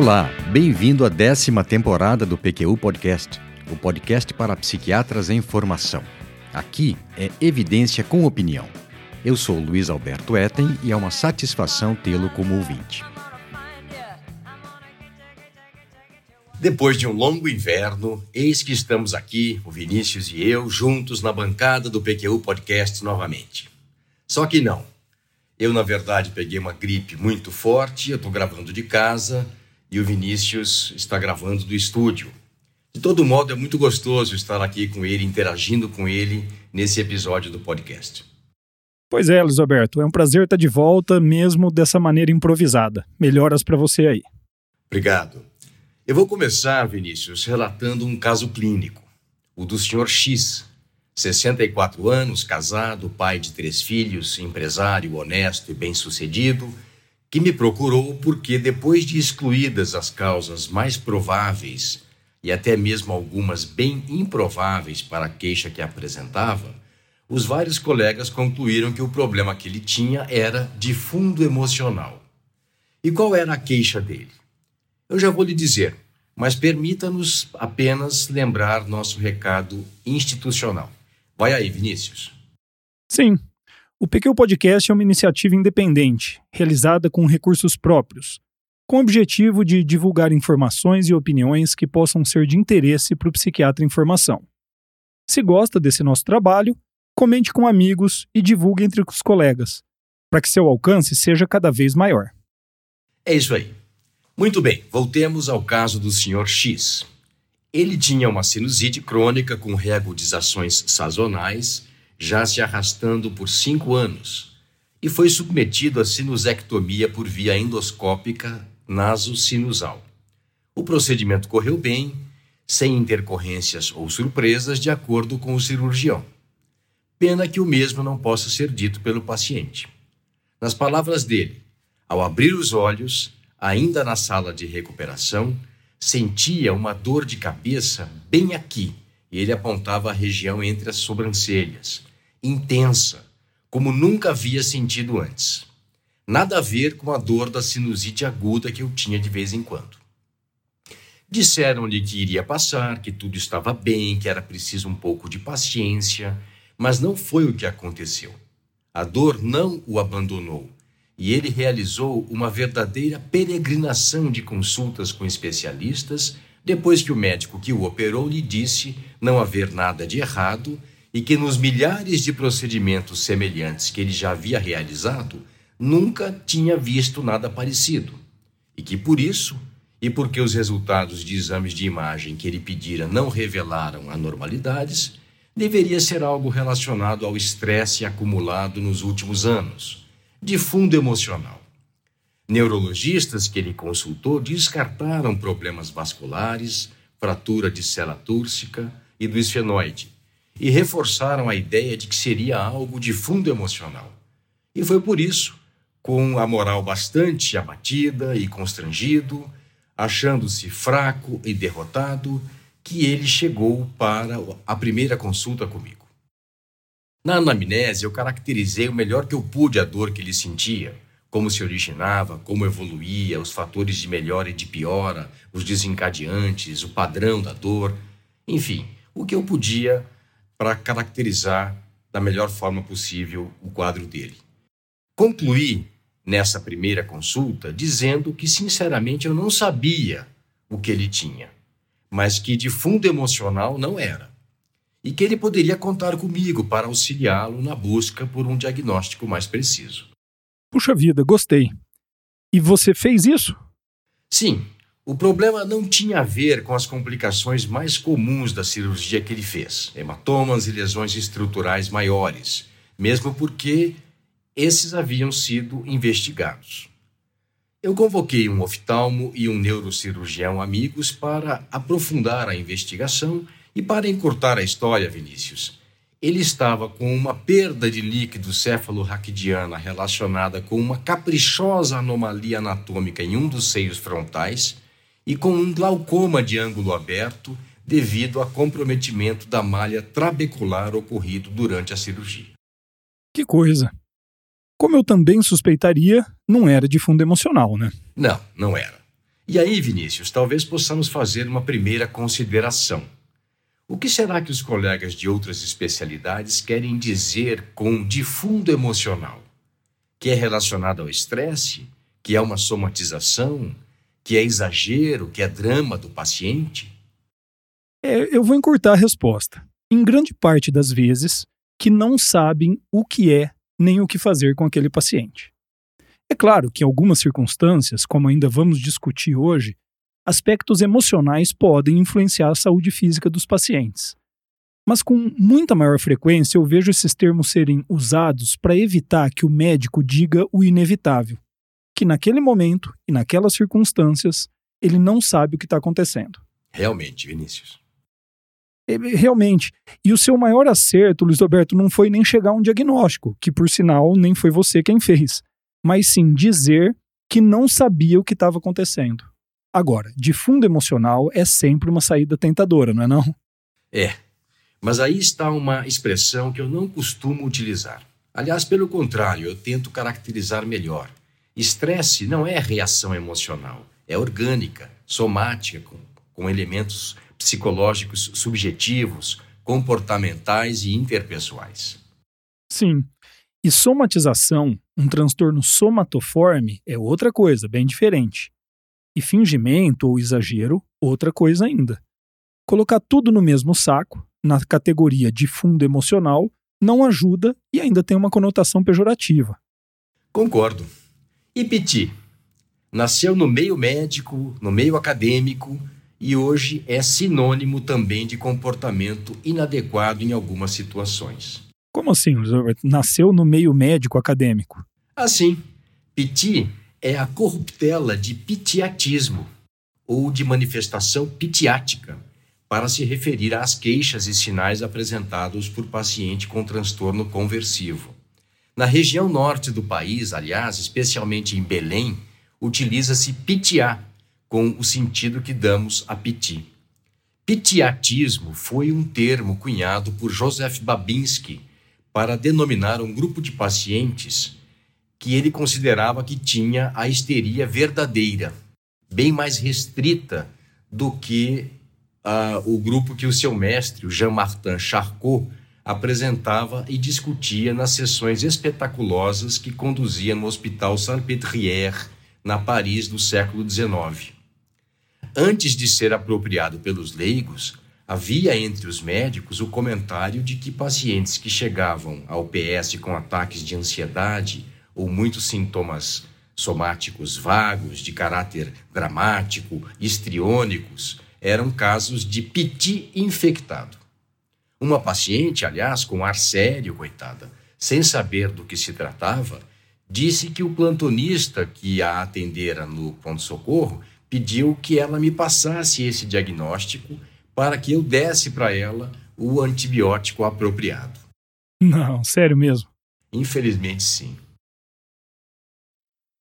Olá, bem-vindo à décima temporada do PQU Podcast, o podcast para psiquiatras em formação. Aqui é evidência com opinião. Eu sou Luiz Alberto Etten e é uma satisfação tê-lo como ouvinte. Depois de um longo inverno, eis que estamos aqui, o Vinícius e eu, juntos na bancada do PQU Podcast novamente. Só que não. Eu, na verdade, peguei uma gripe muito forte, eu estou gravando de casa e o Vinícius está gravando do estúdio. De todo modo, é muito gostoso estar aqui com ele, interagindo com ele nesse episódio do podcast. Pois é, Luiz Alberto, é um prazer estar de volta, mesmo dessa maneira improvisada. Melhoras para você aí. Obrigado. Eu vou começar, Vinícius, relatando um caso clínico, o do Sr. X, 64 anos, casado, pai de três filhos, empresário honesto e bem-sucedido, que me procurou porque, depois de excluídas as causas mais prováveis e até mesmo algumas bem improváveis para a queixa que apresentava, os vários colegas concluíram que o problema que ele tinha era de fundo emocional. E qual era a queixa dele? Eu já vou lhe dizer, mas permita-nos apenas lembrar nosso recado institucional. Vai aí, Vinícius. Sim. O PQ Podcast é uma iniciativa independente, realizada com recursos próprios, com o objetivo de divulgar informações e opiniões que possam ser de interesse para o psiquiatra em formação. Se gosta desse nosso trabalho, comente com amigos e divulgue entre os colegas, para que seu alcance seja cada vez maior. É isso aí. Muito bem, voltemos ao caso do Sr. X. Ele tinha uma sinusite crônica com reagudizações sazonais, já se arrastando por cinco anos, e foi submetido à sinusectomia por via endoscópica naso-sinusal. O procedimento correu bem, sem intercorrências ou surpresas, de acordo com o cirurgião. Pena que o mesmo não possa ser dito pelo paciente. Nas palavras dele, ao abrir os olhos, ainda na sala de recuperação, sentia uma dor de cabeça bem aqui, e ele apontava a região entre as sobrancelhas, intensa, como nunca havia sentido antes. Nada a ver com a dor da sinusite aguda que eu tinha de vez em quando. Disseram-lhe que iria passar, que tudo estava bem, que era preciso um pouco de paciência, mas não foi o que aconteceu. A dor não o abandonou e ele realizou uma verdadeira peregrinação de consultas com especialistas depois que o médico que o operou lhe disse não haver nada de errado e que nos milhares de procedimentos semelhantes que ele já havia realizado, nunca tinha visto nada parecido. E que por isso, e porque os resultados de exames de imagem que ele pedira não revelaram anormalidades, deveria ser algo relacionado ao estresse acumulado nos últimos anos de fundo emocional. Neurologistas que ele consultou descartaram problemas vasculares, fratura de célula túrcica e do esfenoide e reforçaram a ideia de que seria algo de fundo emocional. E foi por isso, com a moral bastante abatida e constrangido, achando-se fraco e derrotado, que ele chegou para a primeira consulta comigo. Na anamnese, eu caracterizei o melhor que eu pude a dor que ele sentia, como se originava, como evoluía, os fatores de melhora e de piora, os desencadeantes, o padrão da dor, enfim, o que eu podia para caracterizar da melhor forma possível o quadro dele. Concluí nessa primeira consulta dizendo que, sinceramente, eu não sabia o que ele tinha, mas que de fundo emocional não era e que ele poderia contar comigo para auxiliá-lo na busca por um diagnóstico mais preciso. Puxa vida, gostei. E você fez isso? Sim. O problema não tinha a ver com as complicações mais comuns da cirurgia que ele fez, hematomas e lesões estruturais maiores, mesmo porque esses haviam sido investigados. Eu convoquei um oftalmo e um neurocirurgião amigos para aprofundar a investigação e para encurtar a história, Vinícius, ele estava com uma perda de líquido céfalo-raquidiana relacionada com uma caprichosa anomalia anatômica em um dos seios frontais e com um glaucoma de ângulo aberto devido a comprometimento da malha trabecular ocorrido durante a cirurgia. Que coisa! Como eu também suspeitaria, não era de fundo emocional, né? Não, não era. E aí, Vinícius, talvez possamos fazer uma primeira consideração. O que será que os colegas de outras especialidades querem dizer com de fundo emocional? Que é relacionado ao estresse? Que é uma somatização? Que é exagero? Que é drama do paciente? É, eu vou encurtar a resposta. Em grande parte das vezes, que não sabem o que é nem o que fazer com aquele paciente. É claro que em algumas circunstâncias, como ainda vamos discutir hoje, aspectos emocionais podem influenciar a saúde física dos pacientes. Mas com muita maior frequência eu vejo esses termos serem usados para evitar que o médico diga o inevitável, que naquele momento e naquelas circunstâncias ele não sabe o que está acontecendo. Realmente, Vinícius. É, realmente. E o seu maior acerto, Luiz Roberto, não foi nem chegar a um diagnóstico, que por sinal nem foi você quem fez mas sim dizer que não sabia o que estava acontecendo. Agora, de fundo emocional é sempre uma saída tentadora, não é não? É. Mas aí está uma expressão que eu não costumo utilizar. Aliás, pelo contrário, eu tento caracterizar melhor. Estresse não é reação emocional, é orgânica, somática, com, com elementos psicológicos subjetivos, comportamentais e interpessoais. Sim. E somatização, um transtorno somatoforme, é outra coisa, bem diferente. E fingimento ou exagero, outra coisa ainda. Colocar tudo no mesmo saco, na categoria de fundo emocional, não ajuda e ainda tem uma conotação pejorativa. Concordo. E Piti? Nasceu no meio médico, no meio acadêmico e hoje é sinônimo também de comportamento inadequado em algumas situações. Como assim, Nasceu no meio médico acadêmico? Assim, piti é a corruptela de pitiatismo ou de manifestação pitiática, para se referir às queixas e sinais apresentados por paciente com transtorno conversivo. Na região norte do país, aliás, especialmente em Belém, utiliza-se pitiá, com o sentido que damos a piti. Pitiatismo foi um termo cunhado por Joseph Babinski para denominar um grupo de pacientes que ele considerava que tinha a histeria verdadeira, bem mais restrita do que uh, o grupo que o seu mestre, Jean-Martin Charcot, apresentava e discutia nas sessões espetaculosas que conduzia no Hospital Salpêtrière, na Paris do século XIX. Antes de ser apropriado pelos leigos, Havia entre os médicos o comentário de que pacientes que chegavam ao PS com ataques de ansiedade ou muitos sintomas somáticos vagos, de caráter dramático, histriônicos, eram casos de piti infectado. Uma paciente, aliás, com ar sério, coitada, sem saber do que se tratava, disse que o plantonista que a atendera no pronto-socorro pediu que ela me passasse esse diagnóstico para que eu desse para ela o antibiótico apropriado. Não, sério mesmo? Infelizmente, sim.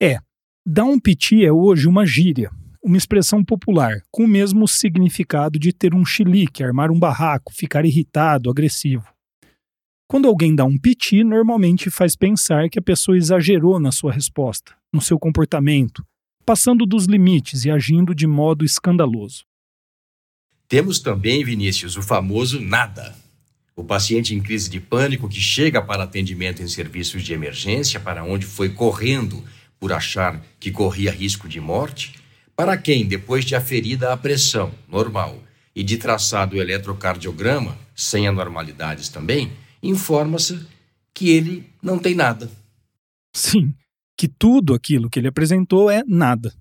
É, dar um piti é hoje uma gíria, uma expressão popular, com o mesmo significado de ter um chilique, armar um barraco, ficar irritado, agressivo. Quando alguém dá um piti, normalmente faz pensar que a pessoa exagerou na sua resposta, no seu comportamento, passando dos limites e agindo de modo escandaloso. Temos também, Vinícius, o famoso nada. O paciente em crise de pânico que chega para atendimento em serviços de emergência, para onde foi correndo por achar que corria risco de morte, para quem, depois de aferida a pressão normal e de traçado o eletrocardiograma, sem anormalidades também, informa-se que ele não tem nada. Sim, que tudo aquilo que ele apresentou é nada.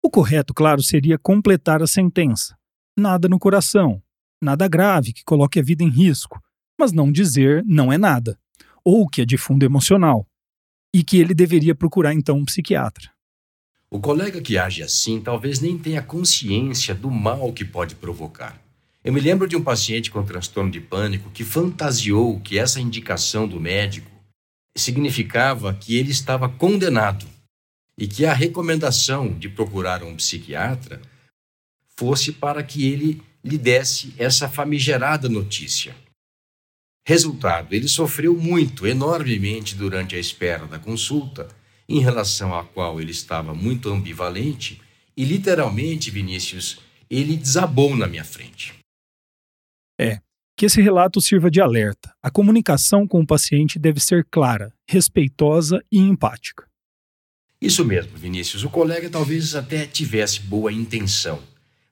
O correto, claro, seria completar a sentença nada no coração, nada grave que coloque a vida em risco, mas não dizer não é nada, ou que é de fundo emocional, e que ele deveria procurar então um psiquiatra. O colega que age assim talvez nem tenha consciência do mal que pode provocar. Eu me lembro de um paciente com transtorno de pânico que fantasiou que essa indicação do médico significava que ele estava condenado e que a recomendação de procurar um psiquiatra fosse para que ele lhe desse essa famigerada notícia. Resultado: ele sofreu muito, enormemente, durante a espera da consulta, em relação à qual ele estava muito ambivalente e literalmente, Vinícius, ele desabou na minha frente. É, que esse relato sirva de alerta. A comunicação com o paciente deve ser clara, respeitosa e empática. Isso mesmo, Vinícius. O colega talvez até tivesse boa intenção,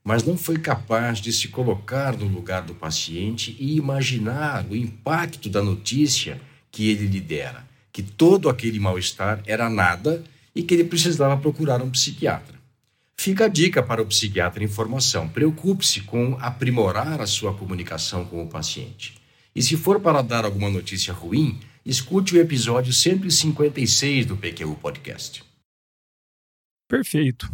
mas não foi capaz de se colocar no lugar do paciente e imaginar o impacto da notícia que ele lhe dera, que todo aquele mal-estar era nada e que ele precisava procurar um psiquiatra. Fica a dica para o psiquiatra em formação: preocupe-se com aprimorar a sua comunicação com o paciente. E se for para dar alguma notícia ruim, escute o episódio 156 do PQU Podcast. Perfeito.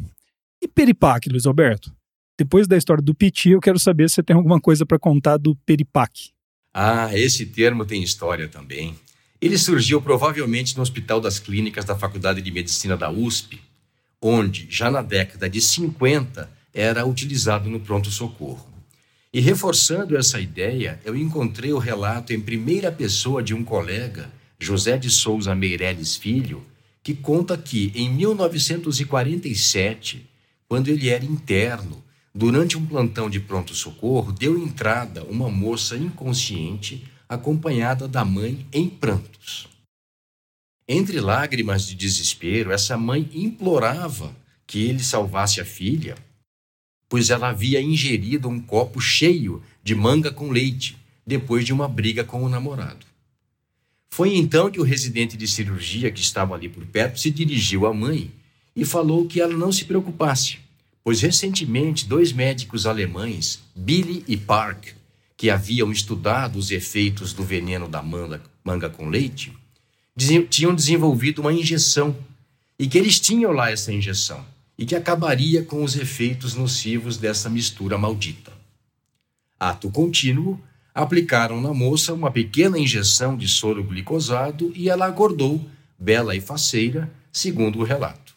E Peripac, Luiz Alberto? Depois da história do Piti, eu quero saber se você tem alguma coisa para contar do Peripac. Ah, esse termo tem história também. Ele surgiu provavelmente no Hospital das Clínicas da Faculdade de Medicina da USP, onde, já na década de 50, era utilizado no pronto-socorro. E reforçando essa ideia, eu encontrei o relato em primeira pessoa de um colega, José de Souza Meireles Filho, que conta que, em 1947, quando ele era interno, durante um plantão de pronto-socorro, deu entrada uma moça inconsciente acompanhada da mãe em prantos. Entre lágrimas de desespero, essa mãe implorava que ele salvasse a filha, pois ela havia ingerido um copo cheio de manga com leite depois de uma briga com o namorado. Foi então que o residente de cirurgia que estava ali por perto se dirigiu à mãe e falou que ela não se preocupasse, pois recentemente dois médicos alemães, Billy e Park, que haviam estudado os efeitos do veneno da manga, manga com leite, tinham desenvolvido uma injeção e que eles tinham lá essa injeção e que acabaria com os efeitos nocivos dessa mistura maldita. Ato contínuo, aplicaram na moça uma pequena injeção de soro glicosado e ela acordou, bela e faceira, segundo o relato.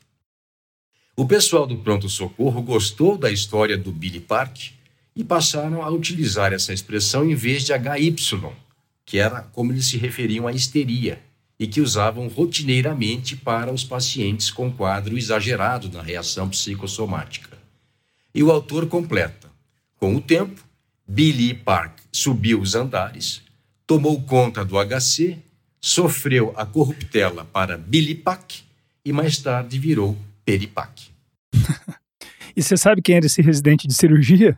O pessoal do pronto-socorro gostou da história do Billy Park e passaram a utilizar essa expressão em vez de HY, que era como eles se referiam à histeria e que usavam rotineiramente para os pacientes com quadro exagerado na reação psicossomática. E o autor completa: com o tempo, Billy Park subiu os andares, tomou conta do HC, sofreu a corruptela para Billy Pack e mais tarde virou Peripac. e você sabe quem era esse residente de cirurgia?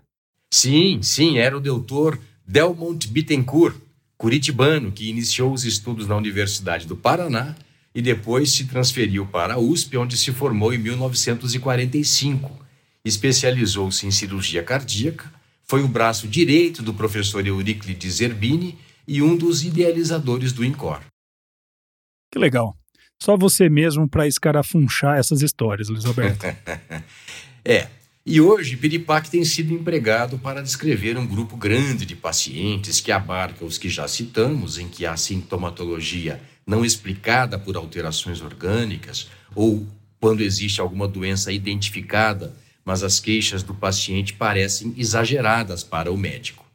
Sim, sim, era o doutor Delmont Bittencourt, curitibano que iniciou os estudos na Universidade do Paraná e depois se transferiu para a USP, onde se formou em 1945. Especializou-se em cirurgia cardíaca, foi o braço direito do professor Euríclides Zerbini e um dos idealizadores do INCOR. Que legal. Só você mesmo para escarafunchar essas histórias, Luiz Alberto. é, e hoje, Piripac tem sido empregado para descrever um grupo grande de pacientes que abarca os que já citamos, em que há sintomatologia não explicada por alterações orgânicas ou quando existe alguma doença identificada, mas as queixas do paciente parecem exageradas para o médico.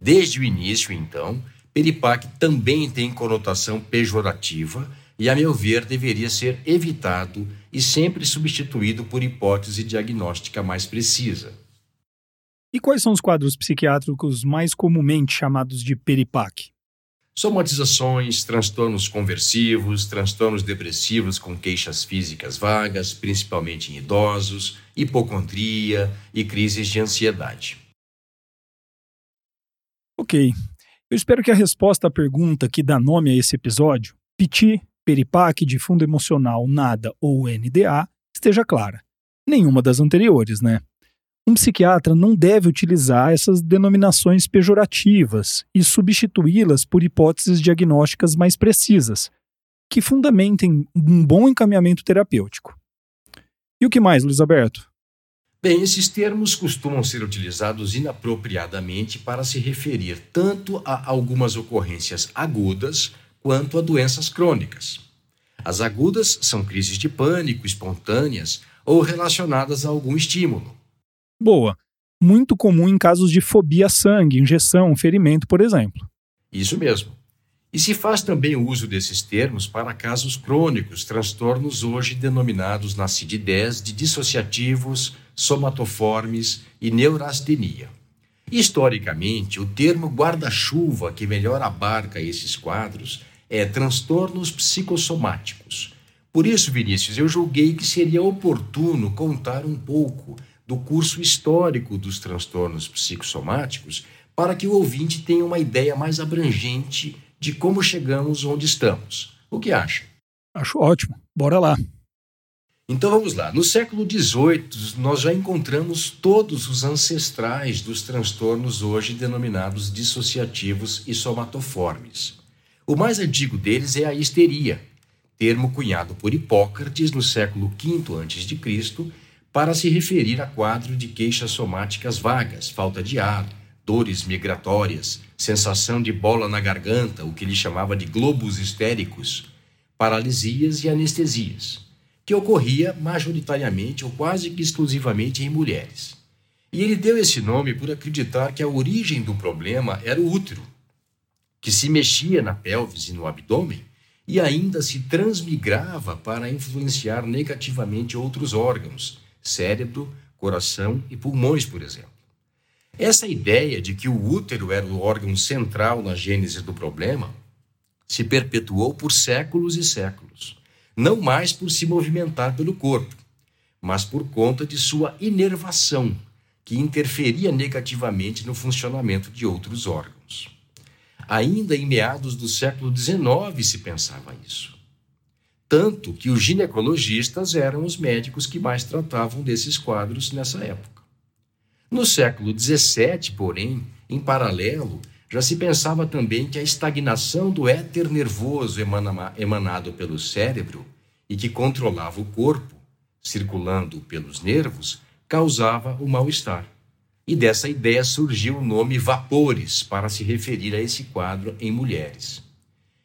Desde o início, então, Peripac também tem conotação pejorativa e, a meu ver, deveria ser evitado e sempre substituído por hipótese diagnóstica mais precisa. E quais são os quadros psiquiátricos mais comumente chamados de peripac? Somatizações, transtornos conversivos, transtornos depressivos com queixas físicas vagas, principalmente em idosos, hipocondria e crises de ansiedade. Ok. Eu espero que a resposta à pergunta que dá nome a esse episódio, Piti, Peripac de fundo emocional, NADA ou NDA esteja clara. Nenhuma das anteriores, né? Um psiquiatra não deve utilizar essas denominações pejorativas e substituí-las por hipóteses diagnósticas mais precisas, que fundamentem um bom encaminhamento terapêutico. E o que mais, Luiz Alberto? Bem, esses termos costumam ser utilizados inapropriadamente para se referir tanto a algumas ocorrências agudas quanto a doenças crônicas. As agudas são crises de pânico espontâneas ou relacionadas a algum estímulo. Boa. Muito comum em casos de fobia a sangue, injeção, ferimento, por exemplo. Isso mesmo. E se faz também o uso desses termos para casos crônicos, transtornos hoje denominados na CID-10 de dissociativos, somatoformes e neurastenia. Historicamente, o termo guarda-chuva que melhor abarca esses quadros é transtornos psicossomáticos. Por isso, Vinícius, eu julguei que seria oportuno contar um pouco do curso histórico dos transtornos psicossomáticos para que o ouvinte tenha uma ideia mais abrangente de como chegamos onde estamos. O que acha? Acho ótimo. Bora lá. Então vamos lá. No século XVIII, nós já encontramos todos os ancestrais dos transtornos hoje denominados dissociativos e somatoformes. O mais antigo deles é a histeria, termo cunhado por Hipócrates no século V a.C. para se referir a quadro de queixas somáticas vagas, falta de ar, dores migratórias, sensação de bola na garganta, o que ele chamava de globos histéricos, paralisias e anestesias, que ocorria majoritariamente ou quase que exclusivamente em mulheres. E ele deu esse nome por acreditar que a origem do problema era o útero, que se mexia na pelvis e no abdômen e ainda se transmigrava para influenciar negativamente outros órgãos, cérebro, coração e pulmões, por exemplo. Essa ideia de que o útero era o órgão central na gênese do problema se perpetuou por séculos e séculos, não mais por se movimentar pelo corpo, mas por conta de sua inervação, que interferia negativamente no funcionamento de outros órgãos. Ainda em meados do século XIX se pensava isso. Tanto que os ginecologistas eram os médicos que mais tratavam desses quadros nessa época. No século XVII, porém, em paralelo, já se pensava também que a estagnação do éter nervoso emanado pelo cérebro e que controlava o corpo, circulando pelos nervos, causava o mal-estar. E dessa ideia surgiu o nome vapores para se referir a esse quadro em mulheres.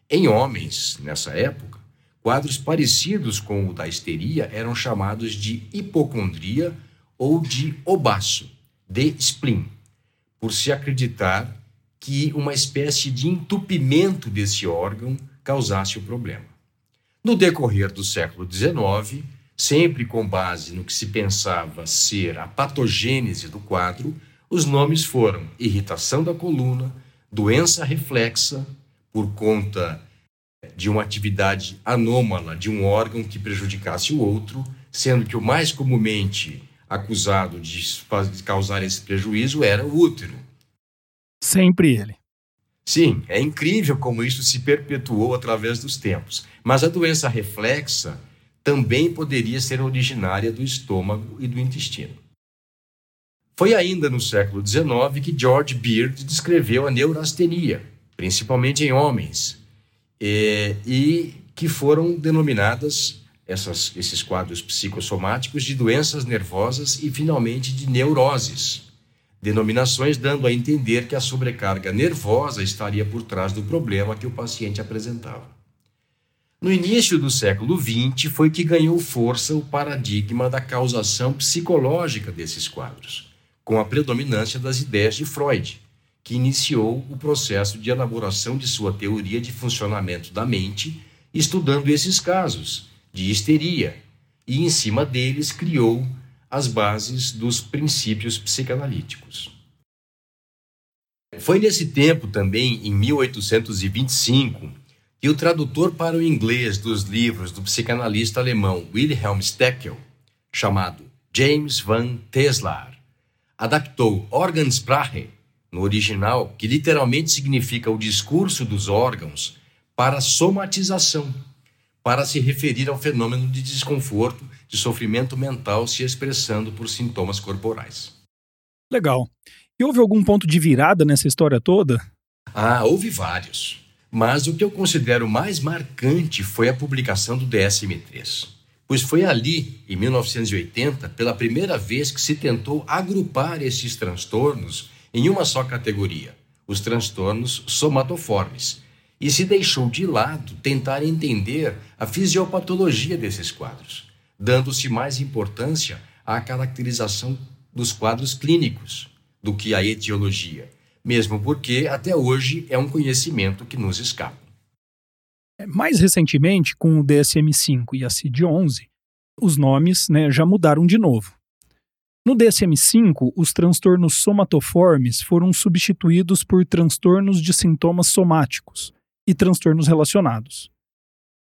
Em homens, nessa época, quadros parecidos com o da histeria eram chamados de hipocondria ou de obaço de spleen, por se acreditar que uma espécie de entupimento desse órgão causasse o problema. No decorrer do século XIX, sempre com base no que se pensava ser a patogênese do quadro, os nomes foram irritação da coluna, doença reflexa, por conta de uma atividade anômala de um órgão que prejudicasse o outro, sendo que o mais comumente acusado de causar esse prejuízo era o útero. Sempre ele. Sim, é incrível como isso se perpetuou através dos tempos. Mas a doença reflexa também poderia ser originária do estômago e do intestino. Foi ainda no século XIX que George Beard descreveu a neurastenia, principalmente em homens, e, e que foram denominadas essas, esses quadros psicossomáticos de doenças nervosas e, finalmente, de neuroses. Denominações dando a entender que a sobrecarga nervosa estaria por trás do problema que o paciente apresentava. No início do século XX foi que ganhou força o paradigma da causação psicológica desses quadros, com a predominância das ideias de Freud, que iniciou o processo de elaboração de sua teoria de funcionamento da mente, estudando esses casos de histeria, e em cima deles criou as bases dos princípios psicanalíticos. Foi nesse tempo também, em 1825, que o tradutor para o inglês dos livros do psicanalista alemão Wilhelm Steckel, chamado James van Teslar, adaptou Organsprache, no original, que literalmente significa o discurso dos órgãos, para somatização para se referir ao fenômeno de desconforto, de sofrimento mental se expressando por sintomas corporais. Legal. E houve algum ponto de virada nessa história toda? Ah, houve vários. Mas o que eu considero mais marcante foi a publicação do DSM-3. Pois foi ali, em 1980, pela primeira vez que se tentou agrupar esses transtornos em uma só categoria, os transtornos somatoformes, e se deixou de lado tentar entender a fisiopatologia desses quadros, dando-se mais importância à caracterização dos quadros clínicos do que à etiologia, mesmo porque até hoje é um conhecimento que nos escapa. Mais recentemente, com o DSM-5 e a CID-11, os nomes né, já mudaram de novo. No DSM-5, os transtornos somatoformes foram substituídos por transtornos de sintomas somáticos e transtornos relacionados.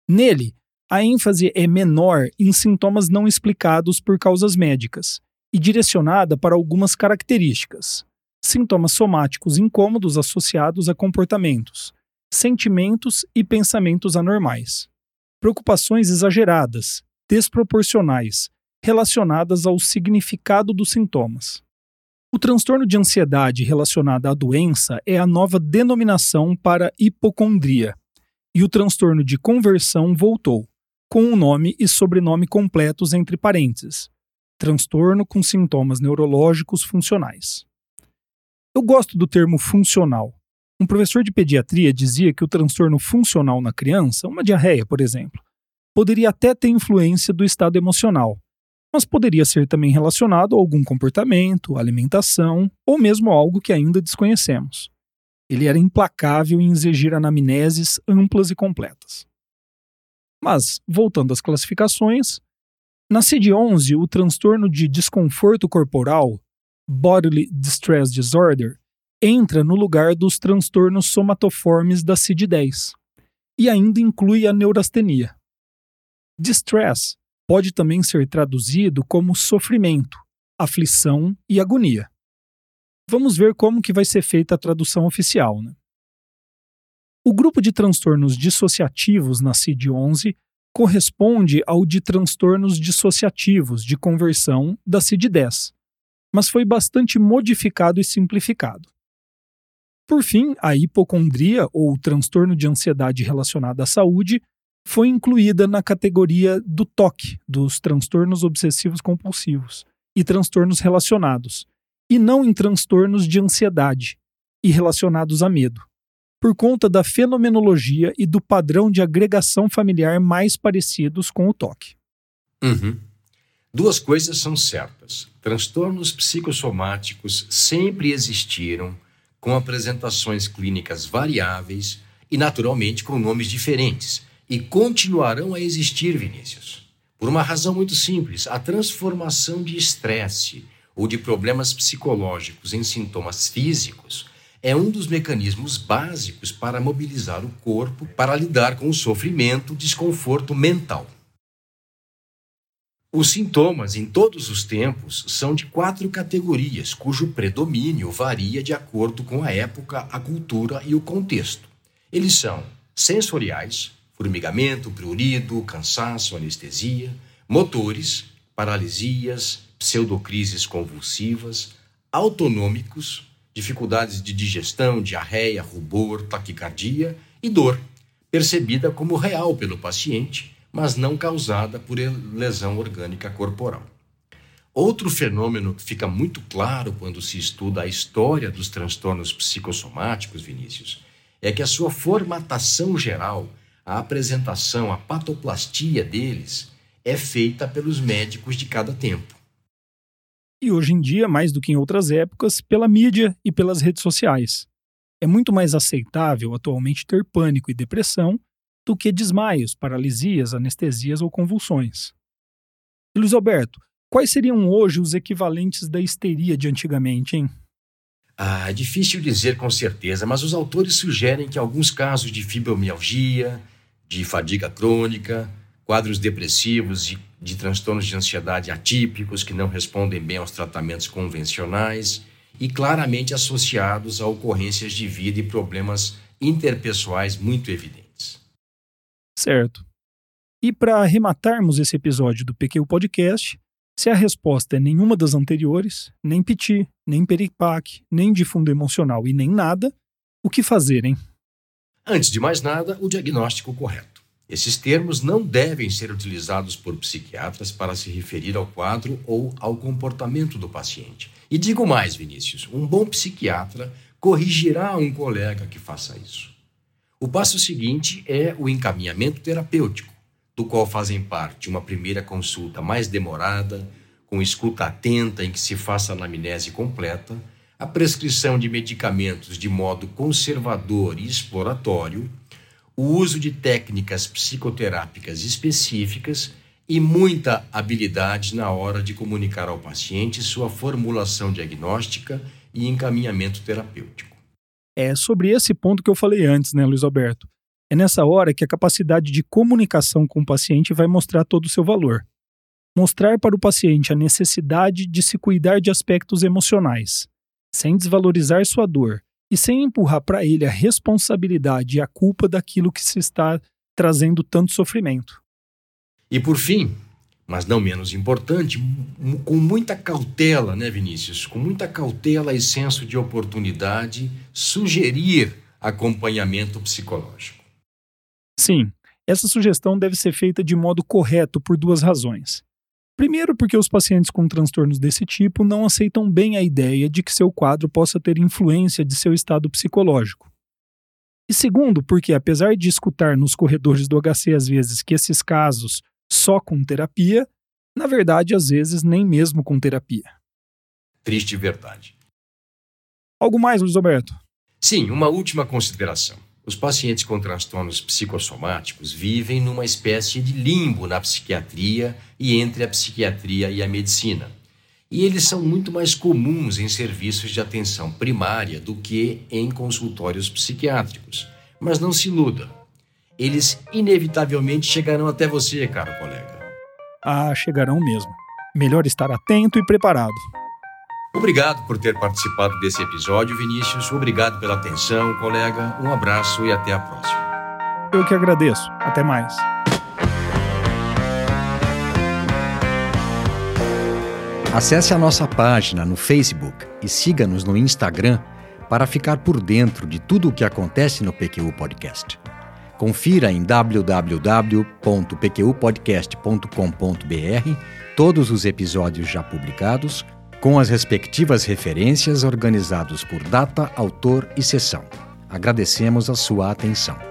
Nele, a ênfase é menor em sintomas não explicados por causas médicas e direcionada para algumas características: sintomas somáticos incômodos associados a comportamentos, sentimentos e pensamentos anormais, preocupações exageradas, desproporcionais, relacionadas ao significado dos sintomas. O transtorno de ansiedade relacionado à doença é a nova denominação para hipocondria, e o transtorno de conversão voltou, com o nome e sobrenome completos entre parênteses: transtorno com sintomas neurológicos funcionais. Eu gosto do termo funcional. Um professor de pediatria dizia que o transtorno funcional na criança, uma diarreia, por exemplo, poderia até ter influência do estado emocional, mas poderia ser também relacionado a algum comportamento, alimentação ou mesmo algo que ainda desconhecemos. Ele era implacável em exigir anamneses amplas e completas. Mas, voltando às classificações, na CID-11, o transtorno de desconforto corporal, Bodily Distress Disorder, entra no lugar dos transtornos somatoformes da CID-10 e ainda inclui a neurastenia. Distress pode também ser traduzido como sofrimento, aflição e agonia. Vamos ver como que vai ser feita a tradução oficial. Né? O grupo de transtornos dissociativos na CID-11 corresponde ao de transtornos dissociativos de conversão da CID-10, mas foi bastante modificado e simplificado. Por fim, a hipocondria, ou transtorno de ansiedade relacionado à saúde, foi incluída na categoria do TOC, dos transtornos obsessivos compulsivos, e transtornos relacionados, e não em transtornos de ansiedade e relacionados a medo, por conta da fenomenologia e do padrão de agregação familiar mais parecidos com o TOC. Uhum. Duas coisas são certas: transtornos psicossomáticos sempre existiram, com apresentações clínicas variáveis e, naturalmente, com nomes diferentes e continuarão a existir, Vinícius. Por uma razão muito simples: a transformação de estresse ou de problemas psicológicos em sintomas físicos é um dos mecanismos básicos para mobilizar o corpo para lidar com o sofrimento, desconforto mental. Os sintomas, em todos os tempos, são de quatro categorias, cujo predomínio varia de acordo com a época, a cultura e o contexto. Eles são sensoriais, formigamento, prurido, cansaço, anestesia, motores, paralisias, pseudocrises convulsivas, autonômicos, dificuldades de digestão, diarreia, rubor, taquicardia e dor, percebida como real pelo paciente, mas não causada por lesão orgânica corporal. Outro fenômeno que fica muito claro quando se estuda a história dos transtornos psicossomáticos, Vinícius, é que a sua formatação geral a apresentação, a patoplastia deles é feita pelos médicos de cada tempo. E hoje em dia, mais do que em outras épocas, pela mídia e pelas redes sociais. É muito mais aceitável atualmente ter pânico e depressão do que desmaios, paralisias, anestesias ou convulsões. E Luiz Alberto, quais seriam hoje os equivalentes da histeria de antigamente, hein? Ah, é difícil dizer com certeza, mas os autores sugerem que alguns casos de fibromialgia, de fadiga crônica, quadros depressivos e de transtornos de ansiedade atípicos que não respondem bem aos tratamentos convencionais e claramente associados a ocorrências de vida e problemas interpessoais muito evidentes. Certo. E para arrematarmos esse episódio do PQ Podcast, se a resposta é nenhuma das anteriores, nem piti, nem peripac, nem de fundo emocional e nem nada, o que fazer, hein? Antes de mais nada, o diagnóstico correto. Esses termos não devem ser utilizados por psiquiatras para se referir ao quadro ou ao comportamento do paciente. E digo mais, Vinícius: um bom psiquiatra corrigirá um colega que faça isso. O passo seguinte é o encaminhamento terapêutico, do qual fazem parte uma primeira consulta mais demorada, com escuta atenta em que se faça a anamnese completa a prescrição de medicamentos de modo conservador e exploratório, o uso de técnicas psicoterápicas específicas e muita habilidade na hora de comunicar ao paciente sua formulação diagnóstica e encaminhamento terapêutico. É sobre esse ponto que eu falei antes, né, Luiz Alberto? É nessa hora que a capacidade de comunicação com o paciente vai mostrar todo o seu valor. Mostrar para o paciente a necessidade de se cuidar de aspectos emocionais, sem desvalorizar sua dor e sem empurrar para ele a responsabilidade e a culpa daquilo que se está trazendo tanto sofrimento. E por fim, mas não menos importante, com muita cautela, né, Vinícius? Com muita cautela e senso de oportunidade, sugerir acompanhamento psicológico. Sim, essa sugestão deve ser feita de modo correto por duas razões. Primeiro, porque os pacientes com transtornos desse tipo não aceitam bem a ideia de que seu quadro possa ter influência de seu estado psicológico. E segundo, porque apesar de escutar nos corredores do HC às vezes que esses casos só com terapia, na verdade, às vezes nem mesmo com terapia. Triste verdade. Algo mais, Luiz Alberto? Sim, uma última consideração. Os pacientes com transtornos psicossomáticos vivem numa espécie de limbo na psiquiatria e entre a psiquiatria e a medicina. E eles são muito mais comuns em serviços de atenção primária do que em consultórios psiquiátricos. Mas não se iluda, eles inevitavelmente chegarão até você, caro colega. Ah, chegarão mesmo. Melhor estar atento e preparado. Obrigado por ter participado desse episódio, Vinícius. Obrigado pela atenção, colega. Um abraço e até a próxima. Eu que agradeço. Até mais. Acesse a nossa página no Facebook e siga-nos no Instagram para ficar por dentro de tudo o que acontece no PQU Podcast. Confira em www.pqpodcast.com.br todos os episódios já publicados com as respectivas referências organizados por data, autor e sessão. Agradecemos a sua atenção.